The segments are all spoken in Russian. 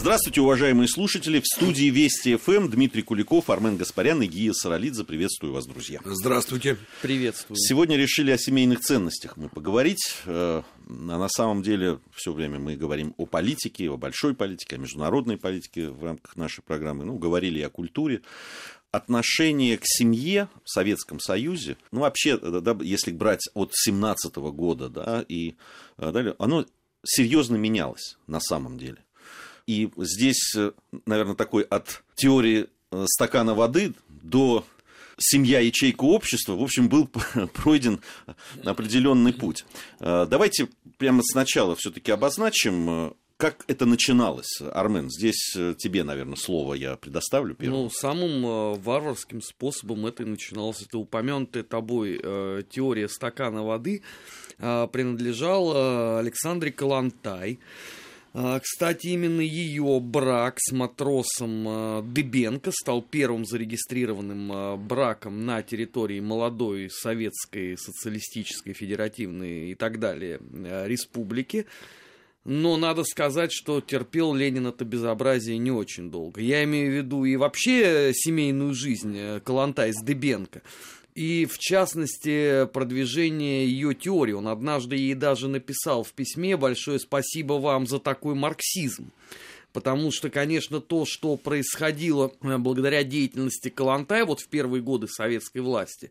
Здравствуйте, уважаемые слушатели. В студии Вести ФМ Дмитрий Куликов, Армен Гаспарян и Гия Саралидзе. Приветствую вас, друзья. Здравствуйте. Приветствую. Сегодня решили о семейных ценностях мы поговорить. Э, а на самом деле все время мы говорим о политике, о большой политике, о международной политике в рамках нашей программы. Ну, говорили и о культуре отношение к семье в Советском Союзе, ну, вообще, да, если брать от 17 года, да, и э, далее, оно серьезно менялось на самом деле. И здесь, э, наверное, такой от теории э, стакана воды до семья ячейка общества, в общем, был пройден определенный путь. Давайте прямо сначала все-таки обозначим, как это начиналось, Армен? Здесь э, тебе, наверное, слово я предоставлю первым. Ну, самым э, варварским способом это и начиналось. Это упомянутая тобой э, теория стакана воды э, принадлежала Александре Калантай. Э, кстати, именно ее брак с матросом э, Дыбенко стал первым зарегистрированным браком на территории молодой советской социалистической федеративной и так далее республики. Но надо сказать, что терпел Ленин это безобразие не очень долго. Я имею в виду и вообще семейную жизнь э, Калантай с Дебенко. И, в частности, продвижение ее теории. Он однажды ей даже написал в письме «Большое спасибо вам за такой марксизм». Потому что, конечно, то, что происходило э, благодаря деятельности Коллонтай вот в первые годы советской власти,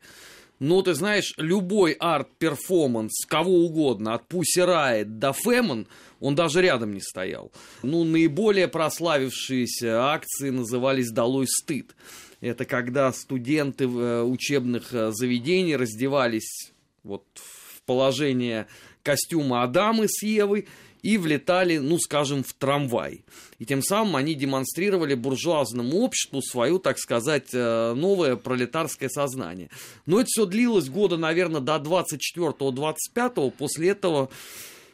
ну, ты знаешь, любой арт-перформанс, кого угодно, от Pussy Riot до Femen, он даже рядом не стоял. Ну, наиболее прославившиеся акции назывались «Долой стыд». Это когда студенты э, учебных э, заведений раздевались вот в положение костюма Адамы с Евой и влетали, ну, скажем, в трамвай. И тем самым они демонстрировали буржуазному обществу свою, так сказать, э, новое пролетарское сознание. Но это все длилось года, наверное, до 24-25. После этого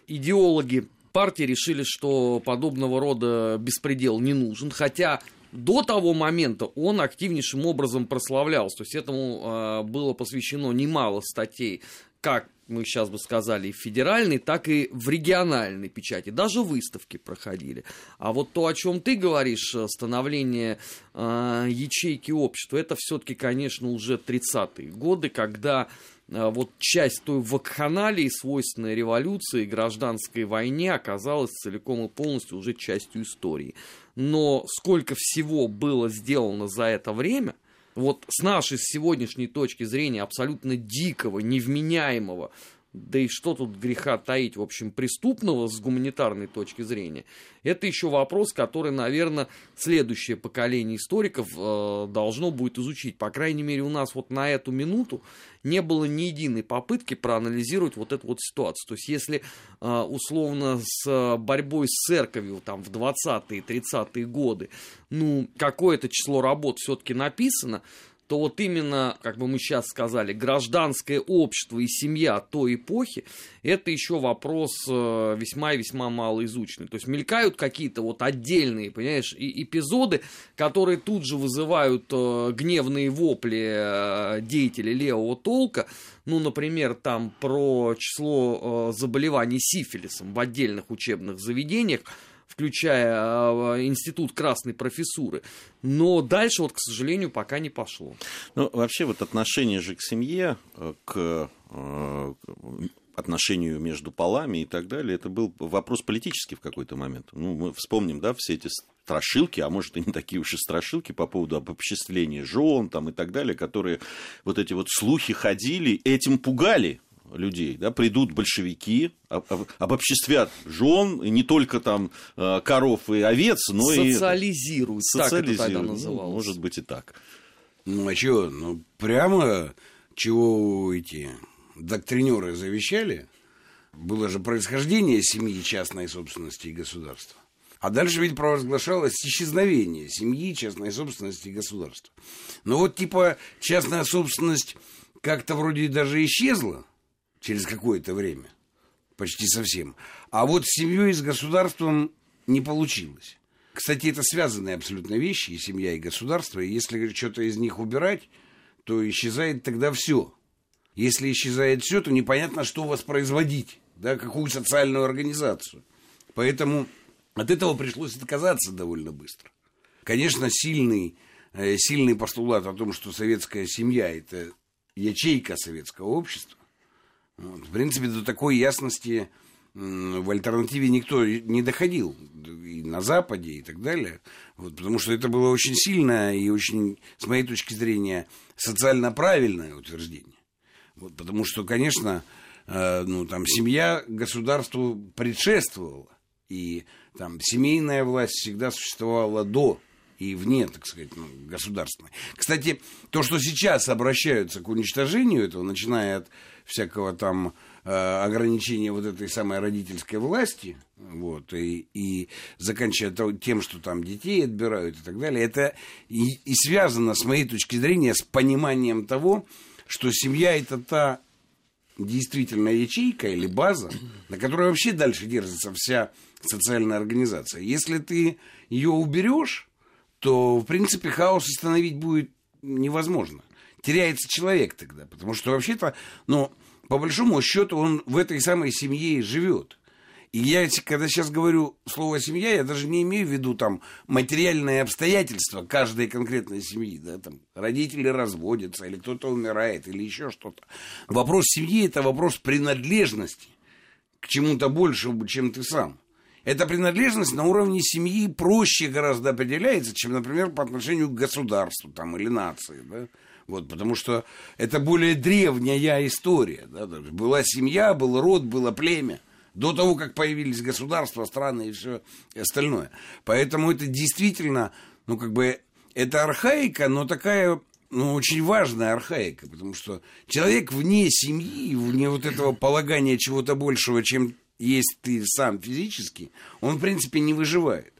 идеологи партии решили, что подобного рода беспредел не нужен. Хотя до того момента он активнейшим образом прославлялся. То есть этому э, было посвящено немало статей как мы сейчас бы сказали, и в федеральной, так и в региональной печати. Даже выставки проходили. А вот то, о чем ты говоришь, становление э, ячейки общества, это все-таки, конечно, уже 30-е годы, когда э, вот часть той вакханалии, свойственной революции, гражданской войне, оказалась целиком и полностью уже частью истории. Но сколько всего было сделано за это время – вот с нашей сегодняшней точки зрения абсолютно дикого, невменяемого, да и что тут греха таить, в общем, преступного с гуманитарной точки зрения, это еще вопрос, который, наверное, следующее поколение историков э, должно будет изучить. По крайней мере, у нас вот на эту минуту не было ни единой попытки проанализировать вот эту вот ситуацию. То есть, если э, условно с борьбой с церковью там в 20-е, 30-е годы, ну, какое-то число работ все-таки написано, то вот именно, как бы мы сейчас сказали, гражданское общество и семья той эпохи, это еще вопрос э, весьма и весьма малоизученный. То есть мелькают какие-то вот отдельные, понимаешь, эпизоды, которые тут же вызывают э, гневные вопли э, деятелей левого толка, ну, например, там про число заболеваний сифилисом в отдельных учебных заведениях, включая э, институт красной профессуры. Но дальше вот, к сожалению, пока не пошло. Ну, вообще вот отношение же к семье, э, к э, отношению между полами и так далее, это был вопрос политический в какой-то момент. Ну, мы вспомним, да, все эти страшилки, а может и не такие уж и страшилки по поводу обобществления жен там и так далее, которые вот эти вот слухи ходили, этим пугали людей, да, придут большевики, обобществят жен, не только там э, коров и овец, но и... Социализируют, так это тогда ну, называлось. Ну, может быть и так. Ну, а чего? Ну, прямо чего эти доктринеры завещали, было же происхождение семьи, частной собственности и государства. А дальше ведь провозглашалось исчезновение семьи, частной собственности и государства. Но вот типа частная собственность как-то вроде даже исчезла, через какое-то время. Почти совсем. А вот с семьей и с государством не получилось. Кстати, это связанные абсолютно вещи, и семья, и государство. И если что-то из них убирать, то исчезает тогда все. Если исчезает все, то непонятно, что воспроизводить, да, какую социальную организацию. Поэтому От этого пришлось отказаться довольно быстро. Конечно, сильный, э, сильный постулат о том, что советская семья – это ячейка советского общества, в принципе, до такой ясности в альтернативе никто не доходил. И на Западе и так далее, вот, потому что это было очень сильное и очень, с моей точки зрения, социально правильное утверждение. Вот, потому что, конечно, э, ну, там, семья государству предшествовала, и там семейная власть всегда существовала до и вне, так сказать, ну, государственной. Кстати, то, что сейчас обращаются к уничтожению этого, начиная от всякого там э, ограничения вот этой самой родительской власти, вот, и, и заканчивая тем, что там детей отбирают и так далее, это и, и связано, с моей точки зрения, с пониманием того, что семья это та действительно ячейка или база, на которой вообще дальше держится вся социальная организация. Если ты ее уберешь, то, в принципе, хаос остановить будет невозможно. Теряется человек тогда, потому что вообще-то, ну, по большому счету, он в этой самой семье и живет. И я, когда сейчас говорю слово «семья», я даже не имею в виду там материальные обстоятельства каждой конкретной семьи. Да, там, родители разводятся, или кто-то умирает, или еще что-то. Вопрос семьи – это вопрос принадлежности к чему-то большему, чем ты сам. Эта принадлежность на уровне семьи проще гораздо определяется, чем, например, по отношению к государству там, или нации. Да? Вот, потому что это более древняя история. Да? Была семья, был род, было племя. До того, как появились государства, страны и все остальное. Поэтому это действительно, ну, как бы, это архаика, но такая ну, очень важная архаика, потому что человек вне семьи, вне вот этого полагания чего-то большего, чем есть ты сам физически, он, в принципе, не выживает.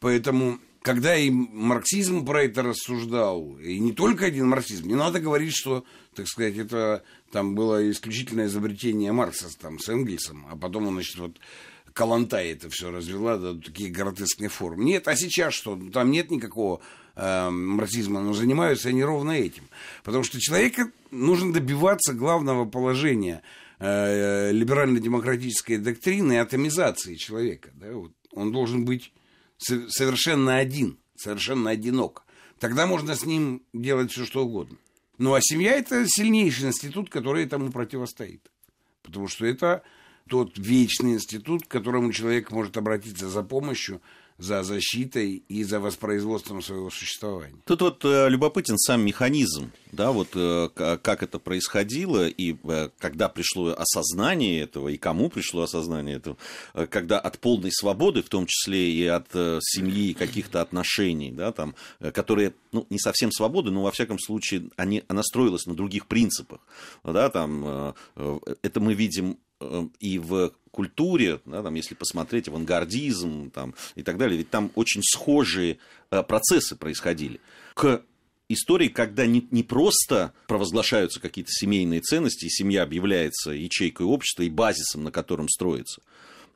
Поэтому, когда и марксизм про это рассуждал, и не только один марксизм, не надо говорить, что, так сказать, это там было исключительное изобретение Маркса там, с Энгельсом, а потом он, значит, вот Калантай это все развела до таких гротескных форм. Нет, а сейчас что? Там нет никакого э, марксизма, но занимаются они ровно этим. Потому что человека нужно добиваться главного положения – э, либерально-демократической доктрины атомизации человека. Да? Вот он должен быть совершенно один, совершенно одинок. Тогда можно с ним делать все, что угодно. Ну а семья это сильнейший институт, который этому противостоит. Потому что это тот вечный институт, к которому человек может обратиться за помощью за защитой и за воспроизводством своего существования. Тут вот э, любопытен сам механизм, да, вот э, как это происходило и э, когда пришло осознание этого и кому пришло осознание этого, э, когда от полной свободы, в том числе и от э, семьи каких-то отношений, да, там, э, которые, ну, не совсем свободы, но во всяком случае они, она строилась на других принципах, да, там, э, э это мы видим э, и в культуре, да, там, если посмотреть авангардизм там, и так далее, ведь там очень схожие э, процессы происходили. К истории, когда не, не просто провозглашаются какие-то семейные ценности, и семья объявляется ячейкой общества и базисом, на котором строится,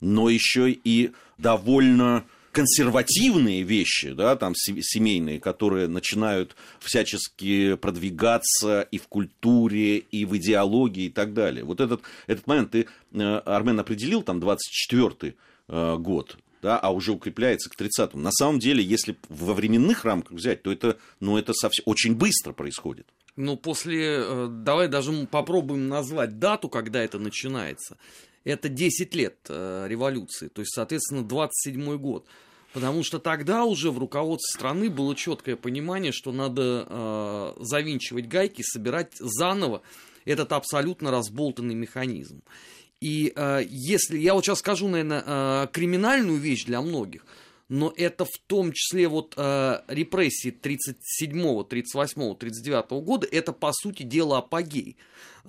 но еще и довольно консервативные вещи, да, там семейные, которые начинают всячески продвигаться и в культуре, и в идеологии и так далее. Вот этот, этот момент ты, э, Армен, определил, там, 24-й э, год, да, а уже укрепляется к 30-му. На самом деле, если во временных рамках взять, то это, ну, это совсем, очень быстро происходит. Ну, после, э, давай даже попробуем назвать дату, когда это начинается. Это 10 лет революции, то есть, соответственно, 27-й год. Потому что тогда уже в руководстве страны было четкое понимание, что надо э, завинчивать гайки, собирать заново этот абсолютно разболтанный механизм. И э, если я вот сейчас скажу, наверное, э, криминальную вещь для многих, но это в том числе вот э, репрессии 37, 38, 39 года, это по сути дела апогей.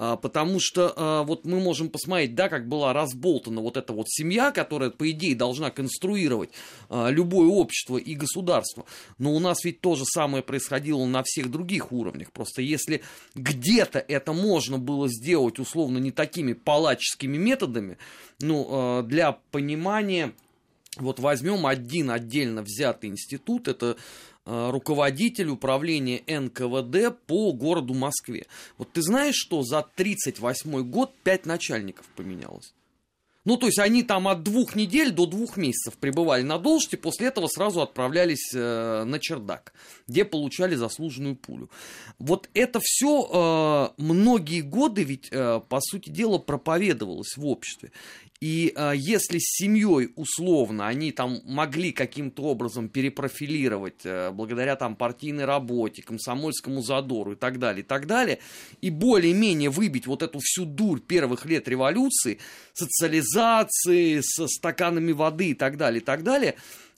А, потому что а, вот мы можем посмотреть, да, как была разболтана вот эта вот семья, которая, по идее, должна конструировать а, любое общество и государство. Но у нас ведь то же самое происходило на всех других уровнях. Просто если где-то это можно было сделать, условно, не такими палаческими методами, ну, для понимания вот возьмем один отдельно взятый институт, это Э, руководитель управления НКВД по городу Москве. Вот ты знаешь, что за 38 год 5 начальников поменялось? Ну, то есть они там от двух недель до двух месяцев пребывали на должности, после этого сразу отправлялись э, на чердак, где получали заслуженную пулю. Вот это все э, многие годы ведь, по сути дела, проповедовалось в обществе. И э, если с семьей условно они там могли каким-то образом перепрофилировать э, благодаря там партийной работе, комсомольскому задору и так далее, и так далее, и более-менее выбить вот эту всю дурь первых лет революции, социализации, со стаканами воды и так далее, и так далее,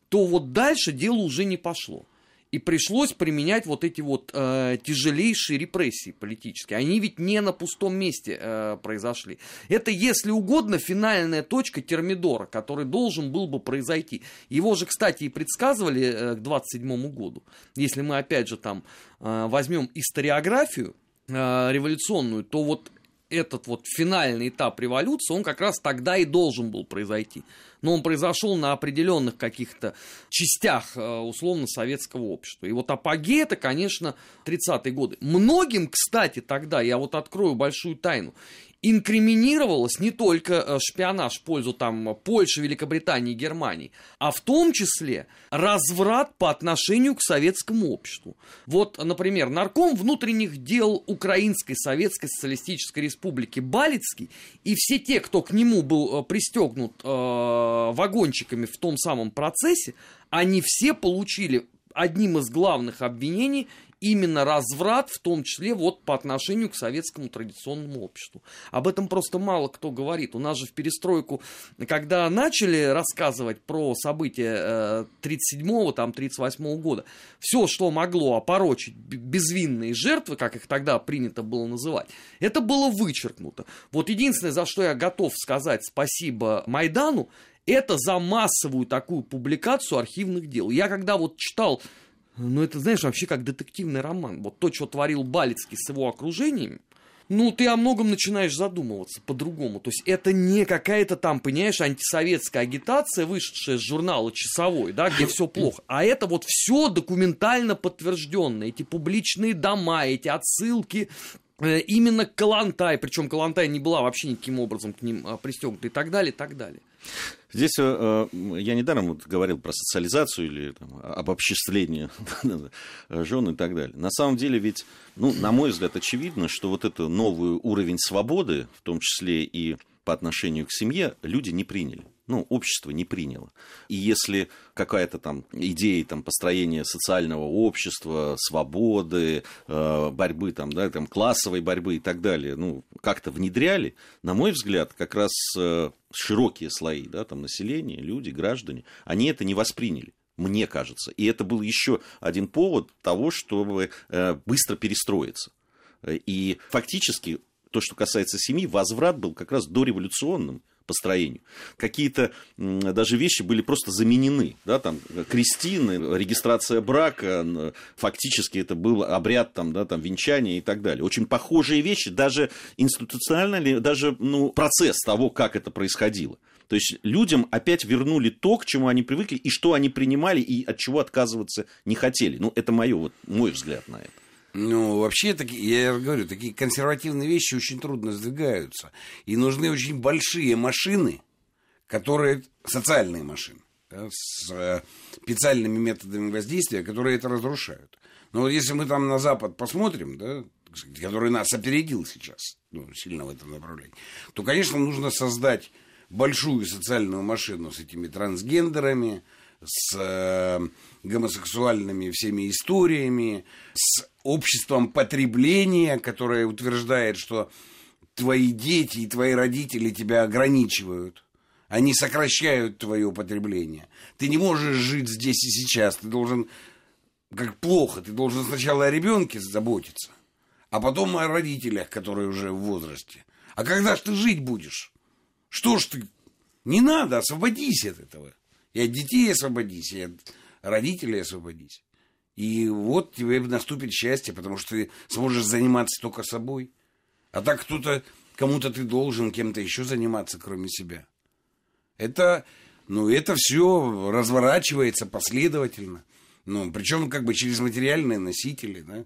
то вот дальше дело уже не пошло. И пришлось применять вот эти вот э, тяжелейшие репрессии политические. Они ведь не на пустом месте э, произошли. Это, если угодно, финальная точка термидора, который должен был бы произойти. Его же, кстати, и предсказывали э, к 27 году. Если мы, опять же, там э, возьмем историографию э, революционную, то вот этот вот финальный этап революции, он как раз тогда и должен был произойти. Но он произошел на определенных каких-то частях э, условно советского общества. И вот апогей это, конечно, 30-е годы. Многим, кстати, тогда, я вот открою большую тайну, инкриминировалось не только э, шпионаж в пользу там, Польши, Великобритании, Германии, а в том числе разврат по отношению к советскому обществу. Вот, например, нарком внутренних дел Украинской Советской Социалистической Республики Балицкий и все те, кто к нему был э, пристегнут э, вагончиками в том самом процессе, они все получили одним из главных обвинений именно разврат, в том числе вот по отношению к советскому традиционному обществу. Об этом просто мало кто говорит. У нас же в перестройку, когда начали рассказывать про события 37-го, э, там, 38-го года, все, что могло опорочить безвинные жертвы, как их тогда принято было называть, это было вычеркнуто. Вот единственное, за что я готов сказать спасибо Майдану, это за массовую такую публикацию архивных дел. Я когда вот читал ну, это, знаешь, вообще как детективный роман. Вот то, что творил Балицкий с его окружением, ну, ты о многом начинаешь задумываться по-другому. То есть это не какая-то там, понимаешь, антисоветская агитация, вышедшая из журнала «Часовой», да, где все плохо. А это вот все документально подтвержденное. Эти публичные дома, эти отсылки э, именно Калантай. Причем Калантай не была вообще никаким образом к ним а, пристегнута и так далее, и так далее. Здесь э, э, я недаром вот говорил про социализацию или там, об обобществлении жен и так далее. На самом деле ведь, ну, на мой взгляд, очевидно, что вот этот новый уровень свободы, в том числе и по отношению к семье, люди не приняли ну, общество не приняло. И если какая-то там идея там, построения социального общества, свободы, э, борьбы, там, да, там, классовой борьбы и так далее, ну, как-то внедряли, на мой взгляд, как раз э, широкие слои да, там, населения, люди, граждане, они это не восприняли мне кажется. И это был еще один повод того, чтобы э, быстро перестроиться. И фактически то, что касается семьи, возврат был как раз дореволюционным построению. Какие-то даже вещи были просто заменены. Да, там, крестины, регистрация брака, фактически это был обряд там, да, там, венчания и так далее. Очень похожие вещи, даже институционально, даже ну, процесс того, как это происходило. То есть людям опять вернули то, к чему они привыкли, и что они принимали, и от чего отказываться не хотели. Ну, это моё, вот, мой взгляд на это. Ну, вообще, такие, я говорю, такие консервативные вещи очень трудно сдвигаются. И нужны очень большие машины, которые, социальные машины, да, с э, специальными методами воздействия, которые это разрушают. Но вот если мы там на Запад посмотрим, да, который нас опередил сейчас, ну, сильно в этом направлении, то, конечно, нужно создать большую социальную машину с этими трансгендерами, с э, гомосексуальными всеми историями, с обществом потребления, которое утверждает, что твои дети и твои родители тебя ограничивают. Они сокращают твое потребление. Ты не можешь жить здесь и сейчас. Ты должен, как плохо, ты должен сначала о ребенке заботиться, а потом о родителях, которые уже в возрасте. А когда же ты жить будешь? Что ж ты? Не надо, освободись от этого. И от детей освободись, и от родителей освободись. И вот тебе наступит счастье, потому что ты сможешь заниматься только собой. А так кто-то, кому-то ты должен кем-то еще заниматься, кроме себя. Это, ну, это все разворачивается последовательно. Ну, причем как бы через материальные носители, да.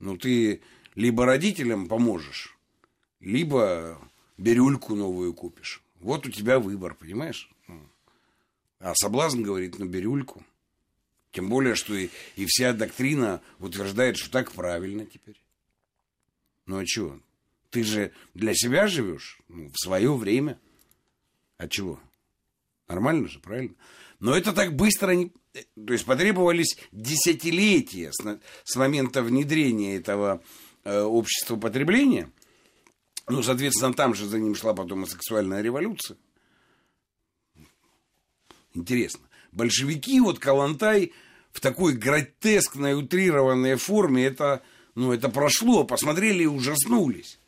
Ну, ты либо родителям поможешь, либо бирюльку новую купишь. Вот у тебя выбор, понимаешь? А соблазн говорит на бирюльку. Тем более, что и, и вся доктрина утверждает, что так правильно теперь. Ну а чего? Ты же для себя живешь ну, в свое время. А чего? Нормально же, правильно? Но это так быстро не... То есть потребовались десятилетия с, с момента внедрения этого э, общества потребления. Ну, соответственно, там же за ним шла потом и сексуальная революция. Интересно. Большевики, вот Калантай в такой гротескной, утрированной форме, это, ну, это прошло, посмотрели и ужаснулись.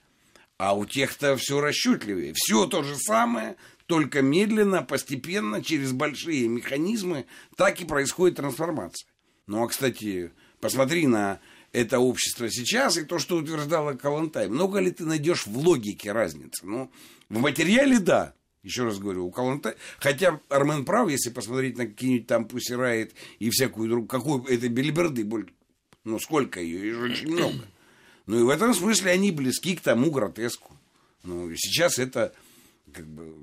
А у тех-то все расчетливее. Все то же самое, только медленно, постепенно, через большие механизмы, так и происходит трансформация. Ну, а, кстати, посмотри на это общество сейчас и то, что утверждала Калантай. Много ли ты найдешь в логике разницы? Ну, в материале да. Еще раз говорю, у Калантай... Хотя Армен прав, если посмотреть на какие-нибудь там Пусирает и всякую другую... Какую это белиберды, ну, сколько ее, их очень много. Ну, и в этом смысле они близки к тому гротеску. Ну, сейчас это как бы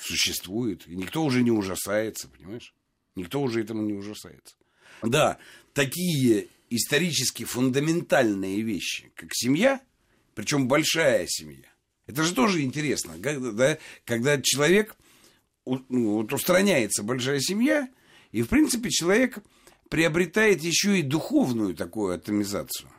существует. И никто уже не ужасается, понимаешь? Никто уже этому не ужасается. Да, такие исторически фундаментальные вещи, как семья, причем большая семья. Это же тоже интересно, когда, да, когда человек, ну, вот устраняется большая семья, и, в принципе, человек приобретает еще и духовную такую атомизацию,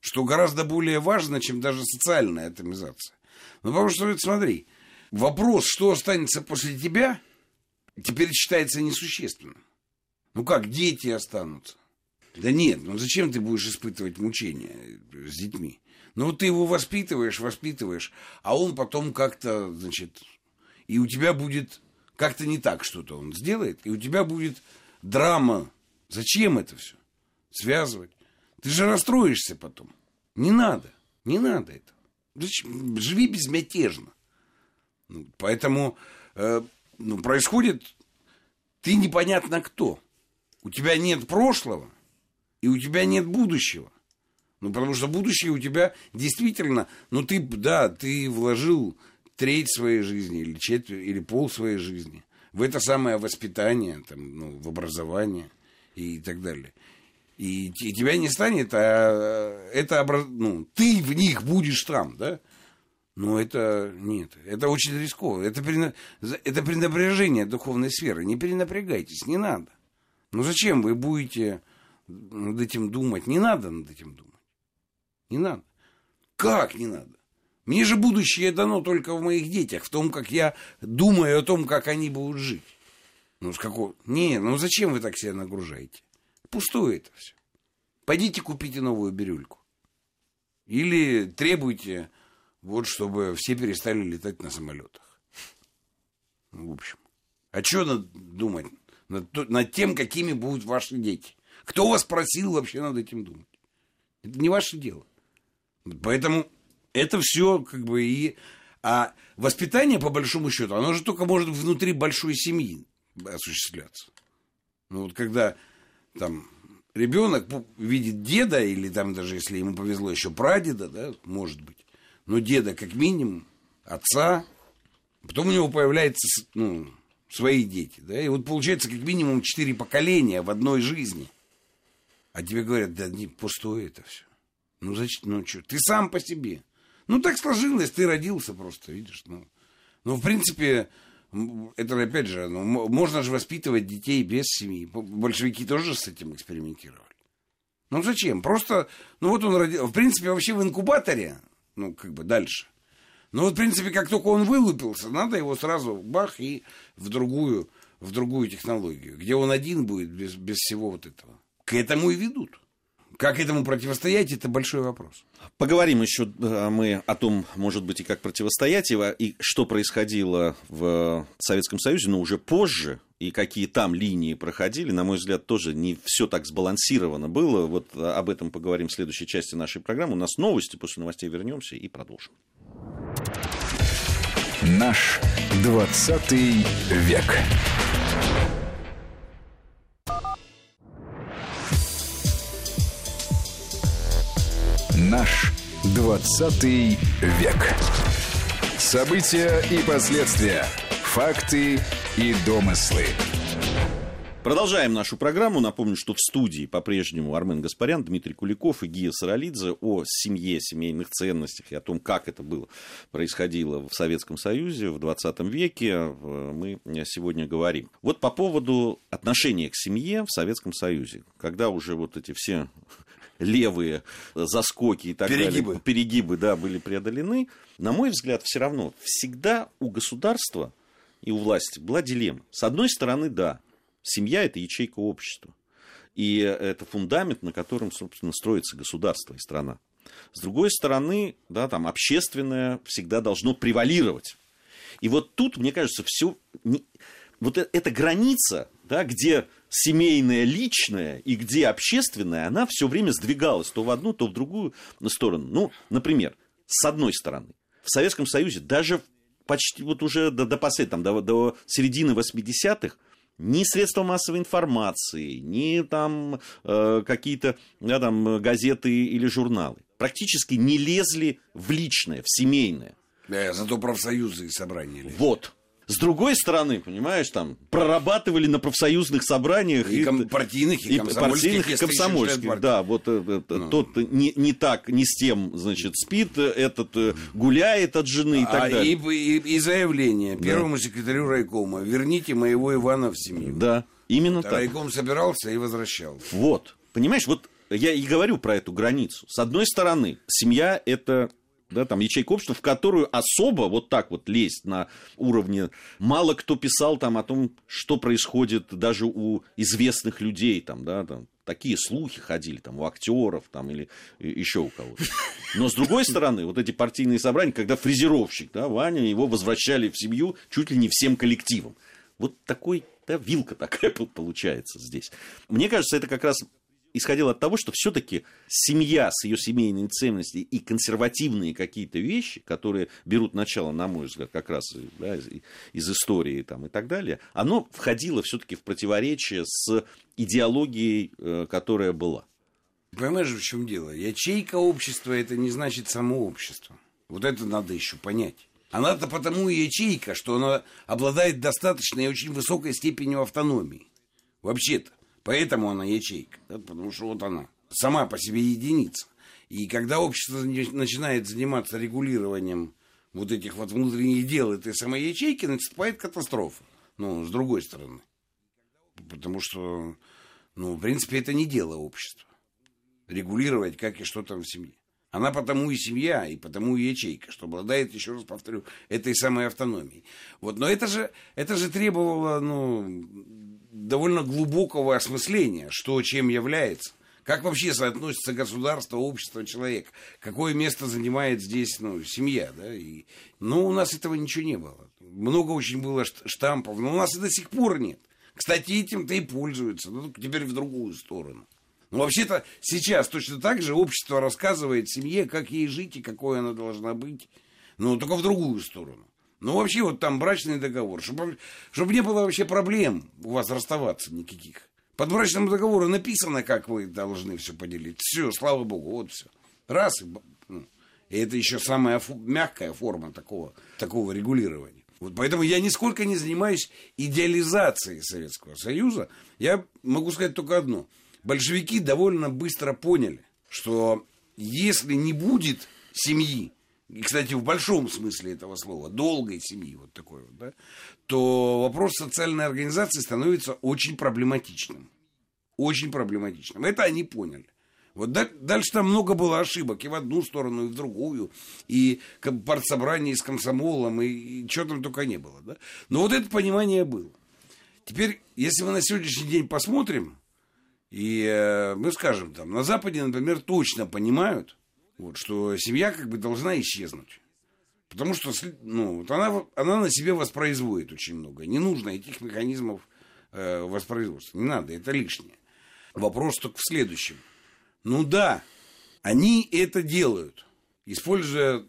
что гораздо более важно, чем даже социальная атомизация. Ну, потому что, смотри, вопрос, что останется после тебя, теперь считается несущественным. Ну как, дети останутся? Да нет, ну зачем ты будешь испытывать мучения с детьми? Ну ты его воспитываешь, воспитываешь, а он потом как-то, значит, и у тебя будет как-то не так что-то он сделает, и у тебя будет драма. Зачем это все? Связывать. Ты же расстроишься потом. Не надо, не надо это. Живи безмятежно. Ну, поэтому э, ну, происходит, ты непонятно кто. У тебя нет прошлого, и у тебя нет будущего. Ну, потому что будущее у тебя действительно, ну, ты, да, ты вложил треть своей жизни или четверть, или пол своей жизни в это самое воспитание, там, ну, в образование и так далее. И, и тебя не станет, а это, ну, ты в них будешь там, да? Но это нет, это очень рисково. Это, перена... это пренапряжение духовной сферы. Не перенапрягайтесь, не надо. Ну зачем вы будете над этим думать? Не надо над этим думать. Не надо. Как не надо? Мне же будущее дано только в моих детях, в том, как я думаю о том, как они будут жить. Ну, с какого... Не, ну зачем вы так себя нагружаете? Пустое это все. Пойдите купите новую бирюльку. Или требуйте вот чтобы все перестали летать на самолетах. Ну, в общем. А что надо думать? Над, над тем, какими будут ваши дети. Кто вас просил вообще над этим думать? Это не ваше дело. Поэтому это все как бы и... А воспитание, по большому счету, оно же только может внутри большой семьи осуществляться. Ну вот когда там ребенок видит деда, или там даже если ему повезло еще прадеда, да, может быть, ну, деда как минимум, отца, потом у него появляются, ну, свои дети, да, и вот получается как минимум четыре поколения в одной жизни. А тебе говорят, да не, пустое это все. Ну, зачем, ну, что, ты сам по себе. Ну, так сложилось, ты родился просто, видишь, ну. Ну, в принципе, это, опять же, ну, можно же воспитывать детей без семьи. Большевики тоже с этим экспериментировали. Ну, зачем? Просто, ну, вот он родился, в принципе, вообще в инкубаторе ну, как бы дальше. Но вот, в принципе, как только он вылупился, надо его сразу бах и в другую, в другую технологию, где он один будет без, без всего вот этого. К этому и ведут. Как этому противостоять, это большой вопрос. Поговорим еще э, мы о том, может быть, и как противостоять его, и что происходило в Советском Союзе, но уже позже, и какие там линии проходили, на мой взгляд, тоже не все так сбалансировано было. Вот э, об этом поговорим в следующей части нашей программы. У нас новости, после новостей вернемся и продолжим. Наш 20 век. Наш 20 век. События и последствия – Факты и домыслы. Продолжаем нашу программу. Напомню, что в студии по-прежнему Армен Гаспарян, Дмитрий Куликов и Гия Саралидзе о семье, семейных ценностях и о том, как это было, происходило в Советском Союзе в 20 веке, э, мы сегодня говорим. Вот по поводу отношения к семье в Советском Союзе, когда уже вот эти все левые заскоки и так перегибы. далее, перегибы, да, были преодолены, на мой взгляд, все равно всегда у государства и у власти была дилемма. С одной стороны, да, семья – это ячейка общества. И это фундамент, на котором, собственно, строится государство и страна. С другой стороны, да, там общественное всегда должно превалировать. И вот тут, мне кажется, все... Вот э, эта граница, да, где семейное, личное и где общественное, она все время сдвигалась то в одну, то в другую сторону. Ну, например, с одной стороны, в Советском Союзе даже почти вот уже до, до последнего, там, до, до середины 80-х ни средства массовой информации, ни там э, какие-то да, там, газеты или журналы практически не лезли в личное, в семейное. Да, зато профсоюзы и собрания лезли. Вот. С другой стороны, понимаешь, там прорабатывали на профсоюзных собраниях и, и партийных, и, и партийных, и комсомольских, да, вот э, ну. тот не, не так, не с тем, значит, спит, этот э, гуляет от жены и так а, далее. И, и, и заявление первому да. секретарю райкома: верните моего Ивана в семью. Да, именно вот, так. Райком собирался и возвращал. Вот, понимаешь, вот я и говорю про эту границу. С одной стороны, семья это да, там ячейка общества, в которую особо вот так вот лезть на уровне... Мало кто писал там о том, что происходит даже у известных людей, там, да, там, такие слухи ходили там у актеров там или еще у кого-то. Но с другой стороны, вот эти партийные собрания, когда фрезеровщик, да, Ваня, его возвращали в семью чуть ли не всем коллективом. Вот такой, да, вилка такая получается здесь. Мне кажется, это как раз исходил от того, что все-таки семья с ее семейными ценностями и консервативные какие-то вещи, которые берут начало, на мой взгляд, как раз да, из, из истории там, и так далее, оно входило все-таки в противоречие с идеологией, э, которая была. Понимаешь, в чем дело? Ячейка общества это не значит само общество. Вот это надо еще понять. Она-то потому и ячейка, что она обладает достаточной и очень высокой степенью автономии. Вообще-то. Поэтому она ячейка, да, потому что вот она сама по себе единица. И когда общество начинает заниматься регулированием вот этих вот внутренних дел этой самой ячейки, наступает катастрофа. Ну, с другой стороны. Потому что, ну, в принципе, это не дело общества. Регулировать, как и что там в семье. Она потому и семья, и потому и ячейка, что обладает, еще раз повторю, этой самой автономией. Вот, но это же, это же требовало, ну, довольно глубокого осмысления, что чем является. Как вообще соотносится государство, общество, человек? Какое место занимает здесь ну, семья? Да? И, ну, у нас этого ничего не было. Много очень было штампов, но у нас и до сих пор нет. Кстати, этим-то и пользуются, но теперь в другую сторону. Ну, вообще-то сейчас точно так же общество рассказывает семье, как ей жить и какой она должна быть, но только в другую сторону. Ну, вообще, вот там брачный договор, чтобы, чтобы не было вообще проблем у вас расставаться никаких. Под брачным договором написано, как вы должны все поделить. Все, слава богу, вот все. Раз, и, ну, и это еще самая фу, мягкая форма такого, такого регулирования. Вот поэтому я нисколько не занимаюсь идеализацией Советского Союза. Я могу сказать только одно. Большевики довольно быстро поняли, что если не будет семьи, и, кстати, в большом смысле этого слова, долгой семьи, вот такой вот, да, то вопрос социальной организации становится очень проблематичным. Очень проблематичным. Это они поняли. Вот дальше там много было ошибок и в одну сторону, и в другую, и партсобрание с комсомолом, и, и что там только не было. Да? Но вот это понимание было. Теперь, если мы на сегодняшний день посмотрим, и э, мы скажем, там, на Западе, например, точно понимают, вот, что семья как бы должна исчезнуть. Потому что ну, вот она, она на себе воспроизводит очень много. Не нужно этих механизмов э, воспроизводства. Не надо, это лишнее. Вопрос только в следующем. Ну да, они это делают, используя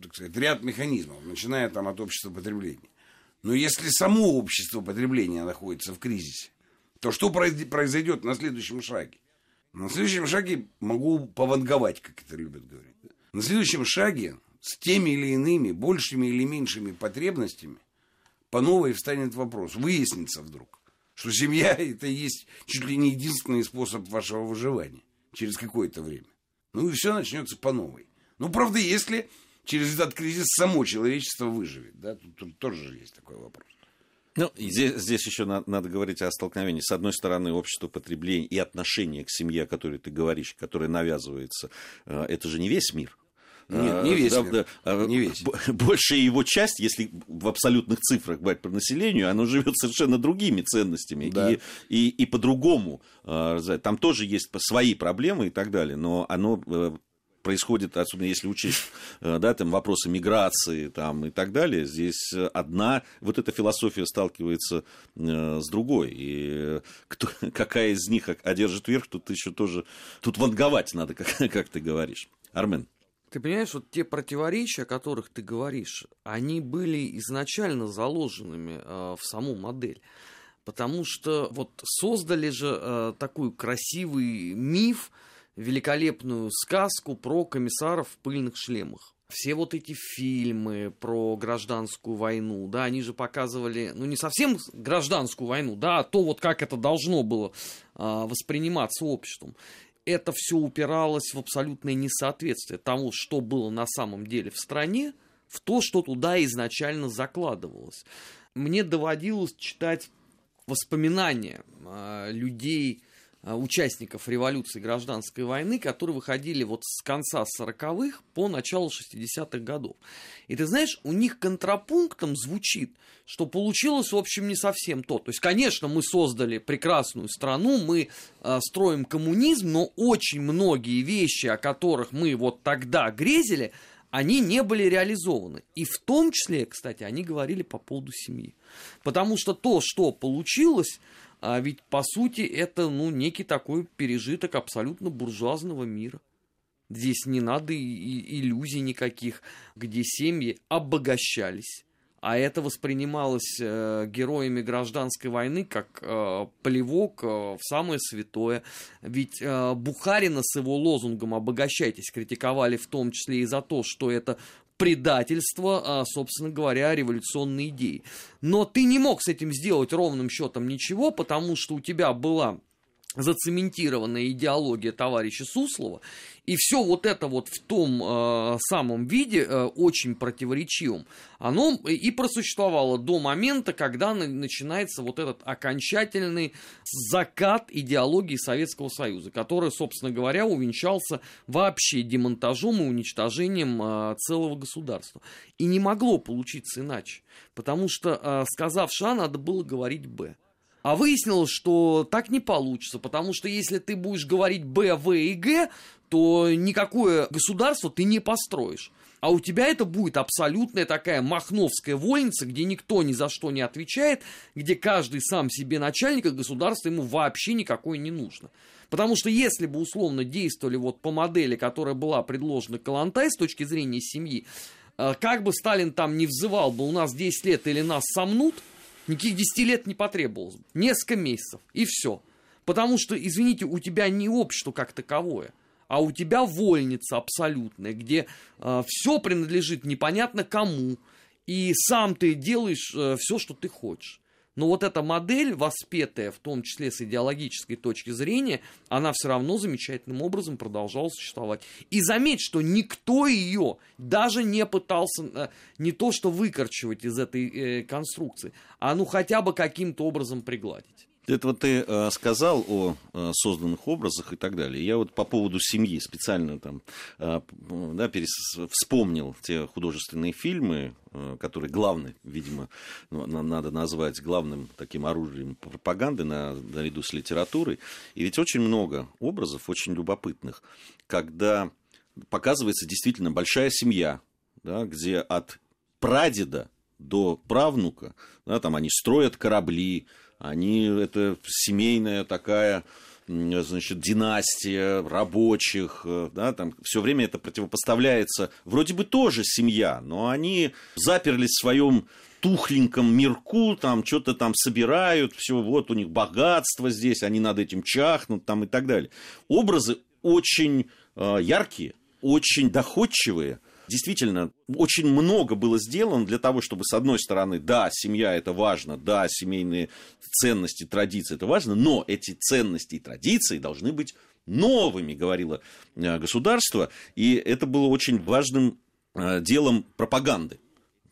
так сказать, ряд механизмов, начиная там от общества потребления. Но если само общество потребления находится в кризисе, то что произойдет на следующем шаге? На следующем шаге могу пованговать, как это любят говорить. На следующем шаге с теми или иными, большими или меньшими потребностями по новой встанет вопрос, выяснится вдруг, что семья это есть чуть ли не единственный способ вашего выживания через какое-то время. Ну и все начнется по новой. Ну, правда, если через этот кризис само человечество выживет, да, тут, тут тоже есть такой вопрос. Ну, здесь, здесь еще надо, надо говорить о столкновении. С одной стороны, общество потребления и отношение к семье, о которой ты говоришь, которое навязывается, э, это же не весь мир. Нет, не весь. Да, мир. да, а, не весь. Большая его часть, если в абсолютных цифрах брать по населению, оно живет совершенно другими ценностями Да. и, и, и по-другому. а, Там тоже есть свои проблемы и так далее, но оно э, происходит, особенно если учесть э, да, там, вопросы миграции там, и так далее, здесь одна вот эта философия сталкивается э, с другой. И э, кто, какая из них одержит верх, тут еще тоже... Тут ванговать надо, как, как ты говоришь. Армен. Ты понимаешь, вот те противоречия, о которых ты говоришь, они были изначально заложенными э, в саму модель. Потому что вот создали же э, такой красивый миф, великолепную сказку про комиссаров в пыльных шлемах. Все вот эти фильмы про гражданскую войну, да, они же показывали, ну, не совсем гражданскую войну, да, а то вот как это должно было а, восприниматься обществом. Это все упиралось в абсолютное несоответствие тому, что было на самом деле в стране, в то, что туда изначально закладывалось. Мне доводилось читать воспоминания а, людей, участников революции гражданской войны, которые выходили вот с конца 40-х по начало 60-х годов. И ты знаешь, у них контрапунктом звучит, что получилось, в общем, не совсем то. То есть, конечно, мы создали прекрасную страну, мы э, строим коммунизм, но очень многие вещи, о которых мы вот тогда грезили, они не были реализованы. И в том числе, кстати, они говорили по поводу семьи. Потому что то, что получилось, а ведь по сути это ну, некий такой пережиток абсолютно буржуазного мира. Здесь не надо и, и иллюзий никаких, где семьи обогащались. А это воспринималось э, героями гражданской войны как э, плевок э, в самое святое. Ведь э, Бухарина с его лозунгом «обогащайтесь» критиковали в том числе и за то, что это предательство, а, собственно говоря, революционной идеи. Но ты не мог с этим сделать ровным счетом ничего, потому что у тебя была зацементированная идеология товарища Суслова, и все вот это вот в том э, самом виде, э, очень противоречивом, оно и просуществовало до момента, когда на, начинается вот этот окончательный закат идеологии Советского Союза, который, собственно говоря, увенчался вообще демонтажом и уничтожением э, целого государства. И не могло получиться иначе, потому что, э, сказав «Ш», надо было говорить «Б». А выяснилось, что так не получится, потому что если ты будешь говорить Б, В и Г, то никакое государство ты не построишь. А у тебя это будет абсолютная такая махновская вольница, где никто ни за что не отвечает, где каждый сам себе начальник, а государство ему вообще никакое не нужно. Потому что если бы условно действовали вот по модели, которая была предложена Калантай с точки зрения семьи, э, как бы Сталин там не взывал бы, у нас 10 лет или нас сомнут, Никаких 10 лет не потребовалось. Несколько месяцев. И все. Потому что, извините, у тебя не общество как таковое, а у тебя вольница абсолютная, где э, все принадлежит непонятно кому. И сам ты делаешь э, все, что ты хочешь. Но вот эта модель, воспетая в том числе с идеологической точки зрения, она все равно замечательным образом продолжала существовать. И заметь, что никто ее даже не пытался э, не то что выкорчевать из этой э, конструкции, а ну хотя бы каким-то образом пригладить. Это вот ты э, сказал о э, созданных образах и так далее. Я вот по поводу семьи специально там э, да, перес... вспомнил те художественные фильмы, э, которые главны, видимо, ну, надо назвать главным таким оружием пропаганды на, наряду с литературой. И ведь очень много образов, очень любопытных, когда показывается действительно большая семья, да, где от прадеда до правнука, да, там они строят корабли, они, это семейная такая, значит, династия рабочих, да, там все время это противопоставляется, вроде бы тоже семья, но они заперлись в своем тухленьком мирку, там что-то там собирают, все, вот у них богатство здесь, они над этим чахнут, там и так далее. Образы очень э, яркие, очень доходчивые, действительно очень много было сделано для того, чтобы, с одной стороны, да, семья это важно, да, семейные ценности, традиции это важно, но эти ценности и традиции должны быть новыми, говорило э, государство, и это было очень важным э, делом пропаганды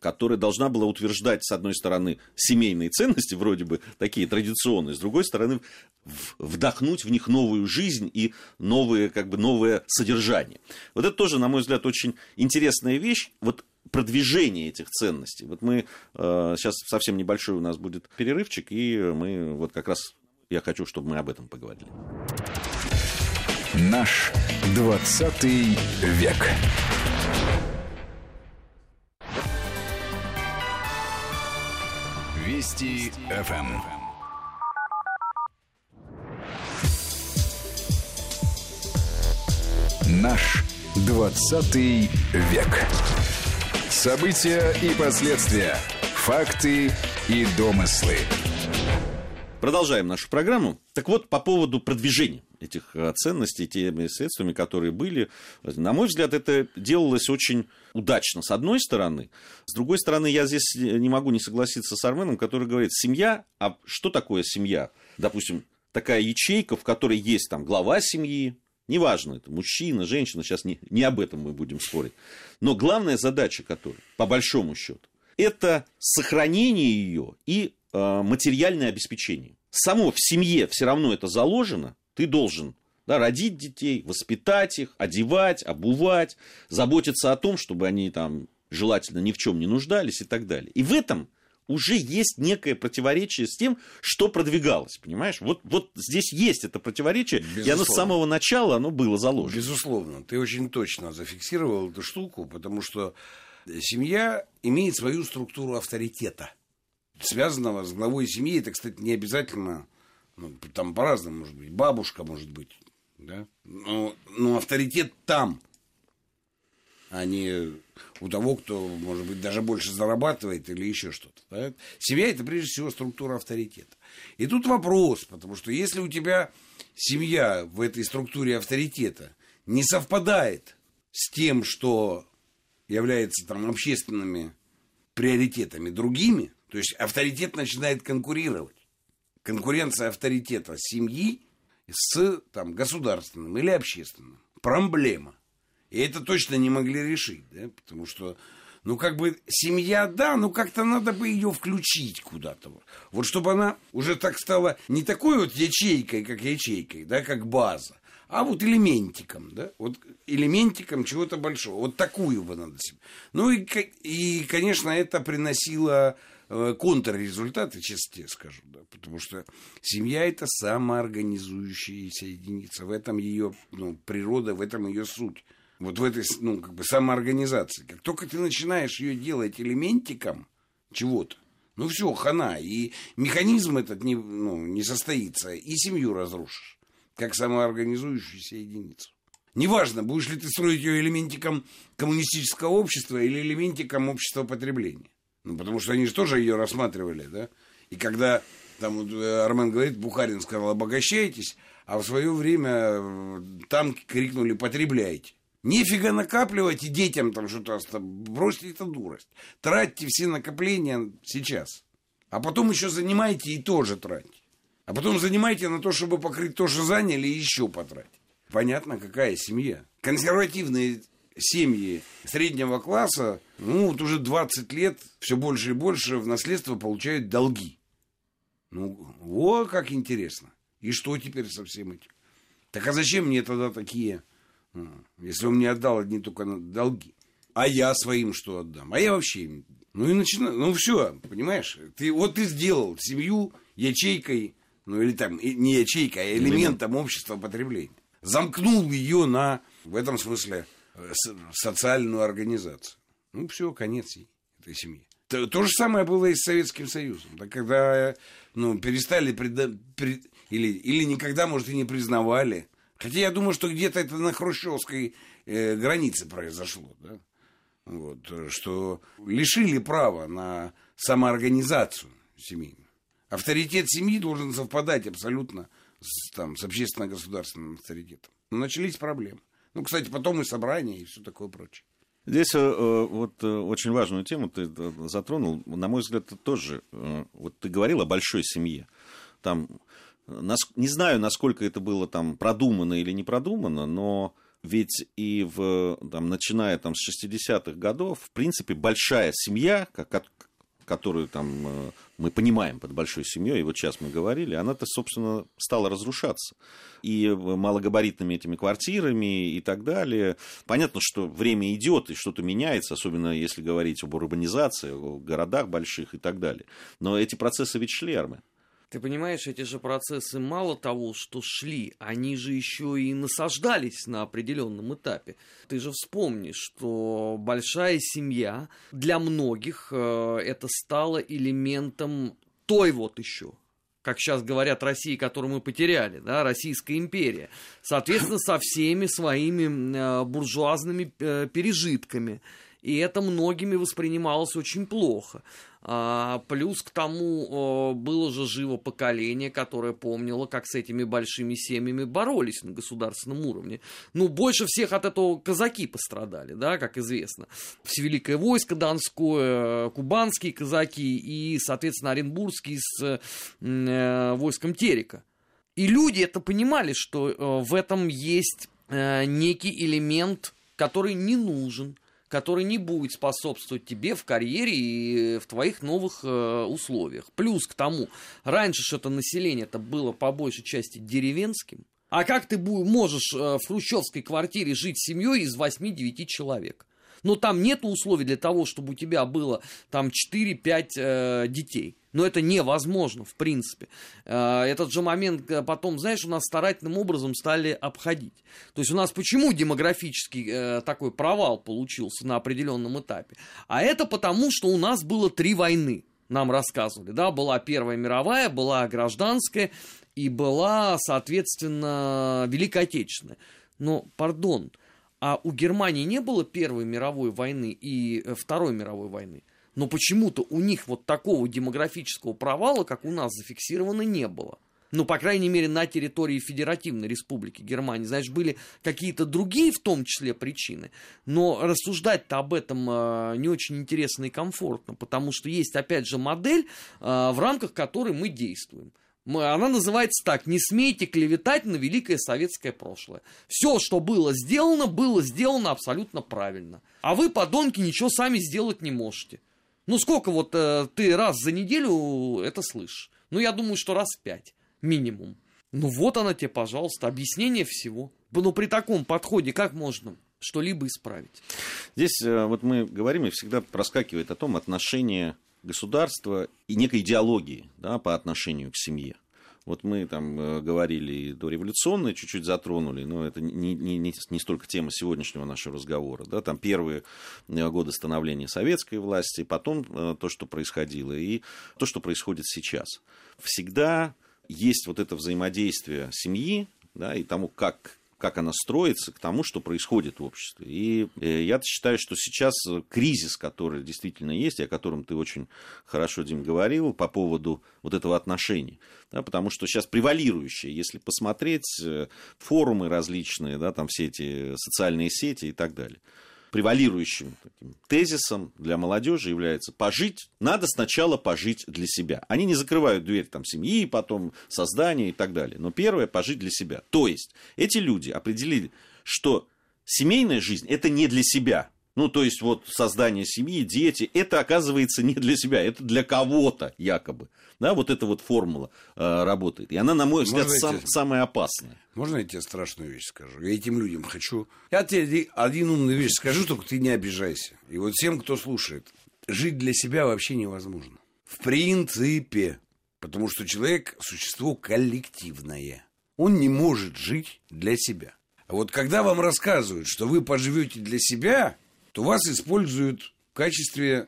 которая должна была утверждать, с одной стороны, семейные ценности, вроде бы такие традиционные, с другой стороны, вдохнуть в них новую жизнь и новые, как бы, новое содержание. Вот это тоже, на мой взгляд, очень интересная вещь. Вот продвижение этих ценностей. Вот мы э, сейчас совсем небольшой у нас будет перерывчик, и мы вот как раз я хочу, чтобы мы об этом поговорили. Наш 20 век. Вести ФМ. Наш 20 век. События и последствия. Факты и домыслы. Продолжаем нашу программу. Так вот, по поводу продвижения этих э, ценностей теми средствами, которые были, на мой взгляд, это делалось очень удачно, с одной стороны. С другой стороны, я здесь не могу не согласиться с Арменом, который говорит, семья, а что такое семья? Допустим, такая ячейка, в которой есть там глава семьи, неважно, это мужчина, женщина, сейчас не, не об этом мы будем спорить. Но главная задача которой, по большому счету, это сохранение ее и э, материальное обеспечение. Само в семье все равно это заложено, ты должен да, родить детей, воспитать их, одевать, обувать, заботиться о том, чтобы они там желательно ни в чем не нуждались и так далее. И в этом уже есть некое противоречие с тем, что продвигалось, понимаешь? Вот, вот здесь есть это противоречие, Безусловно. и оно с самого начала оно было заложено. Безусловно, ты очень точно зафиксировал эту штуку, потому что семья имеет свою структуру авторитета, связанного с главой семьи. Это, кстати, не обязательно ну, там по-разному может быть. Бабушка может быть. Да? Но, но авторитет там, а не у того, кто, может быть, даже больше зарабатывает или еще что-то. Да? Семья это прежде всего структура авторитета. И тут вопрос, потому что если у тебя семья в этой структуре авторитета не совпадает с тем, что является там общественными приоритетами другими, то есть авторитет начинает конкурировать конкуренция авторитета семьи с там, государственным или общественным. Проблема. И это точно не могли решить, да, потому что, ну, как бы, семья, да, но как-то надо бы ее включить куда-то. Вот чтобы она уже так стала не такой вот ячейкой, как ячейкой, да, как база, а вот элементиком, да, вот элементиком чего-то большого. Вот такую бы надо себе. Ну и, и конечно, это приносило контррезультаты, честно скажу, да, потому что семья это самоорганизующаяся единица, в этом ее ну, природа, в этом ее суть. Вот в этой, ну, как бы самоорганизации. Как только ты начинаешь ее делать элементиком чего-то, ну все, хана. И механизм этот не, ну, не состоится, и семью разрушишь, как самоорганизующуюся единицу. Неважно, будешь ли ты строить ее элементиком коммунистического общества или элементиком общества потребления. Ну, потому что они же тоже ее рассматривали, да? И когда там вот, э, Армен говорит, Бухарин сказал, обогащайтесь, а в свое время э, там крикнули, потребляйте. Нефига накапливать и детям там что-то бросьте это дурость. Тратьте все накопления сейчас. А потом еще занимайте и тоже тратьте. А потом занимайте на то, чтобы покрыть то, что заняли, и еще потратить. Понятно, какая семья. Консервативные семьи среднего класса, ну, вот уже 20 лет все больше и больше в наследство получают долги. Ну, вот как интересно. И что теперь со всем этим? Так а зачем мне тогда такие, ну, если он мне отдал одни только долги? А я своим что отдам? А я вообще... Ну и начинаю, ну все, понимаешь? Ты, вот ты сделал семью ячейкой, ну или там, не ячейкой, а элементом Элемент. общества потребления. Замкнул ее на, в этом смысле, социальную организацию. Ну, все, конец этой семьи. То, то же самое было и с Советским Союзом. Да, когда ну, перестали преда... при... или, или никогда, может, и не признавали. Хотя я думаю, что где-то это на хрущевской э, границе произошло. Да? Вот, что лишили права на самоорганизацию семейную. Авторитет семьи должен совпадать абсолютно с, там, с общественно-государственным авторитетом. Но начались проблемы. Ну, кстати, потом и собрания, и все такое прочее. Здесь э, вот э, очень важную тему ты э, затронул. На мой взгляд, тоже... Вот ты говорил о большой семье. Там, не знаю, насколько это было там продумано или не продумано, но ведь и в, там, начиная там, с 60-х годов, в принципе, большая семья, как, которую там э, мы понимаем под большой семьей, и вот сейчас мы говорили, она-то, собственно, стала разрушаться. И малогабаритными этими квартирами и так далее. Понятно, что время идет и что-то меняется, особенно если говорить об урбанизации, о городах больших и так далее. Но эти процессы ведь шли. Ты понимаешь, эти же процессы мало того, что шли, они же еще и насаждались на определенном этапе. Ты же вспомни, что большая семья для многих э, это стало элементом той вот еще как сейчас говорят, России, которую мы потеряли, да, Российская империя. Соответственно, со всеми своими э, буржуазными э, пережитками. И это многими воспринималось очень плохо. А, плюс к тому было же живо поколение, которое помнило, как с этими большими семьями боролись на государственном уровне. Ну, больше всех от этого казаки пострадали, да, как известно. Великое войско Донское, кубанские казаки и, соответственно, Оренбургские с э, войском Терека. И люди это понимали, что э, в этом есть э, некий элемент, который не нужен – который не будет способствовать тебе в карьере и в твоих новых э, условиях. Плюс к тому, раньше что-то население это было по большей части деревенским. А как ты можешь э, в хрущевской квартире жить с семьей из 8-9 человек? Но там нет условий для того, чтобы у тебя было там 4-5 э, детей. Но это невозможно, в принципе. Э, этот же момент э, потом, знаешь, у нас старательным образом стали обходить. То есть у нас почему демографический э, такой провал получился на определенном этапе? А это потому, что у нас было три войны нам рассказывали, да, была Первая мировая, была гражданская и была, соответственно, Великая Отечественная. Но, пардон, а у Германии не было Первой мировой войны и э, Второй мировой войны. Но почему-то у них вот такого демографического провала, как у нас, зафиксировано не было. Ну, по крайней мере, на территории Федеративной Республики Германии. Значит, были какие-то другие, в том числе, причины. Но рассуждать-то об этом э, не очень интересно и комфортно, потому что есть, опять же, модель, э, в рамках которой мы действуем. Она называется так, не смейте клеветать на великое советское прошлое. Все, что было сделано, было сделано абсолютно правильно. А вы, подонки, ничего сами сделать не можете. Ну, сколько вот э, ты раз за неделю это слышишь? Ну, я думаю, что раз пять минимум. Ну, вот она тебе, пожалуйста, объяснение всего. Ну, при таком подходе как можно что-либо исправить? Здесь э, вот мы говорим, и всегда проскакивает о том отношении государства и некой идеологии да, по отношению к семье. Вот мы там э, говорили и дореволюционные чуть-чуть затронули, но это не, не, не, не столько тема сегодняшнего нашего разговора. Да, там первые э, годы становления советской власти, потом э, то, что происходило, и то, что происходит сейчас. Всегда есть вот это взаимодействие семьи да, и тому, как как она строится к тому, что происходит в обществе. И э, я считаю, что сейчас кризис, который действительно есть, о котором ты очень хорошо, Дим, говорил, по поводу вот этого отношения. Да, потому что сейчас превалирующее, если посмотреть э, форумы различные, да, там все эти социальные сети и так далее – превалирующим таким тезисом для молодежи является пожить, надо сначала пожить для себя. Они не закрывают дверь там, семьи, потом создания и так далее. Но первое пожить для себя. То есть эти люди определили, что семейная жизнь это не для себя, ну, то есть, вот создание семьи, дети, это оказывается не для себя, это для кого-то якобы. Да, вот эта вот формула э, работает. И она, на мой взгляд, сам, тебе... самая опасная. Можно я тебе страшную вещь скажу? Я этим людям хочу... Я тебе один умную вещь скажу, только ты не обижайся. И вот всем, кто слушает, жить для себя вообще невозможно. В принципе. Потому что человек – существо коллективное. Он не может жить для себя. А вот когда вам рассказывают, что вы поживете для себя, то вас используют в качестве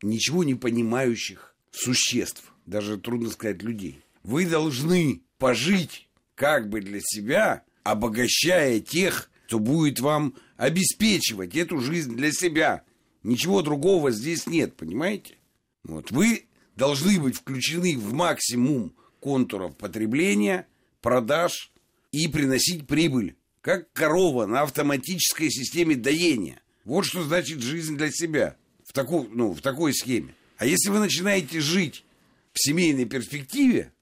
ничего не понимающих существ, даже трудно сказать людей. Вы должны пожить как бы для себя, обогащая тех, кто будет вам обеспечивать эту жизнь для себя. Ничего другого здесь нет, понимаете? Вот вы должны быть включены в максимум контуров потребления, продаж и приносить прибыль, как корова на автоматической системе доения. Вот что значит жизнь для себя в, таку, ну, в такой схеме. А если вы начинаете жить в семейной перспективе,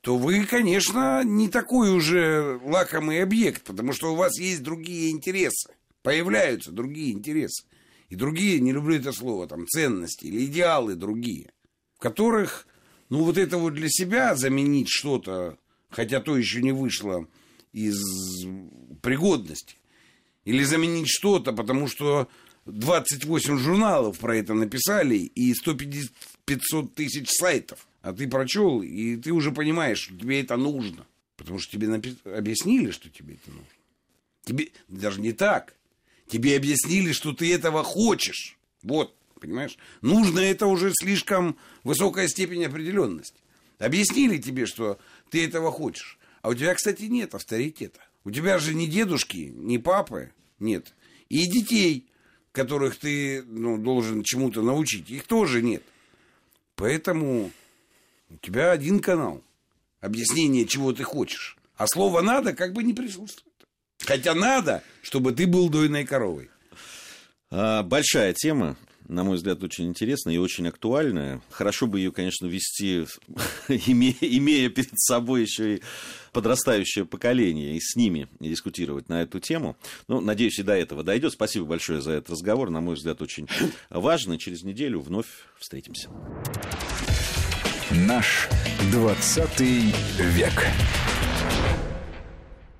то вы, конечно, не такой уже лакомый объект, потому что у вас есть другие интересы. Появляются другие интересы. И другие, не люблю это слово, там, ценности или идеалы другие, в которых, ну, вот это вот для себя заменить что-то, хотя то еще не вышло из пригодности, или заменить что-то, потому что 28 журналов про это написали и 150 500 тысяч сайтов. А ты прочел, и ты уже понимаешь, что тебе это нужно. Потому что тебе напи- объяснили, что тебе это нужно. Тебе даже не так. Тебе объяснили, что ты этого хочешь. Вот, понимаешь? Нужно это уже слишком высокая степень определенности. Объяснили тебе, что ты этого хочешь. А у тебя, кстати, нет авторитета. У тебя же ни дедушки, ни папы нет. И детей, которых ты ну, должен чему-то научить, их тоже нет. Поэтому у тебя один канал. Объяснение, чего ты хочешь. А слово «надо» как бы не присутствует. Хотя надо, чтобы ты был дойной коровой. А, большая тема, на мой взгляд, очень интересная и очень актуальная. Хорошо бы ее, конечно, вести, имея, имея перед собой еще и подрастающее поколение, и с ними дискутировать на эту тему. Ну, надеюсь, и до этого дойдет. Спасибо большое за этот разговор. На мой взгляд, очень важный. Через неделю вновь встретимся. Наш 20 век.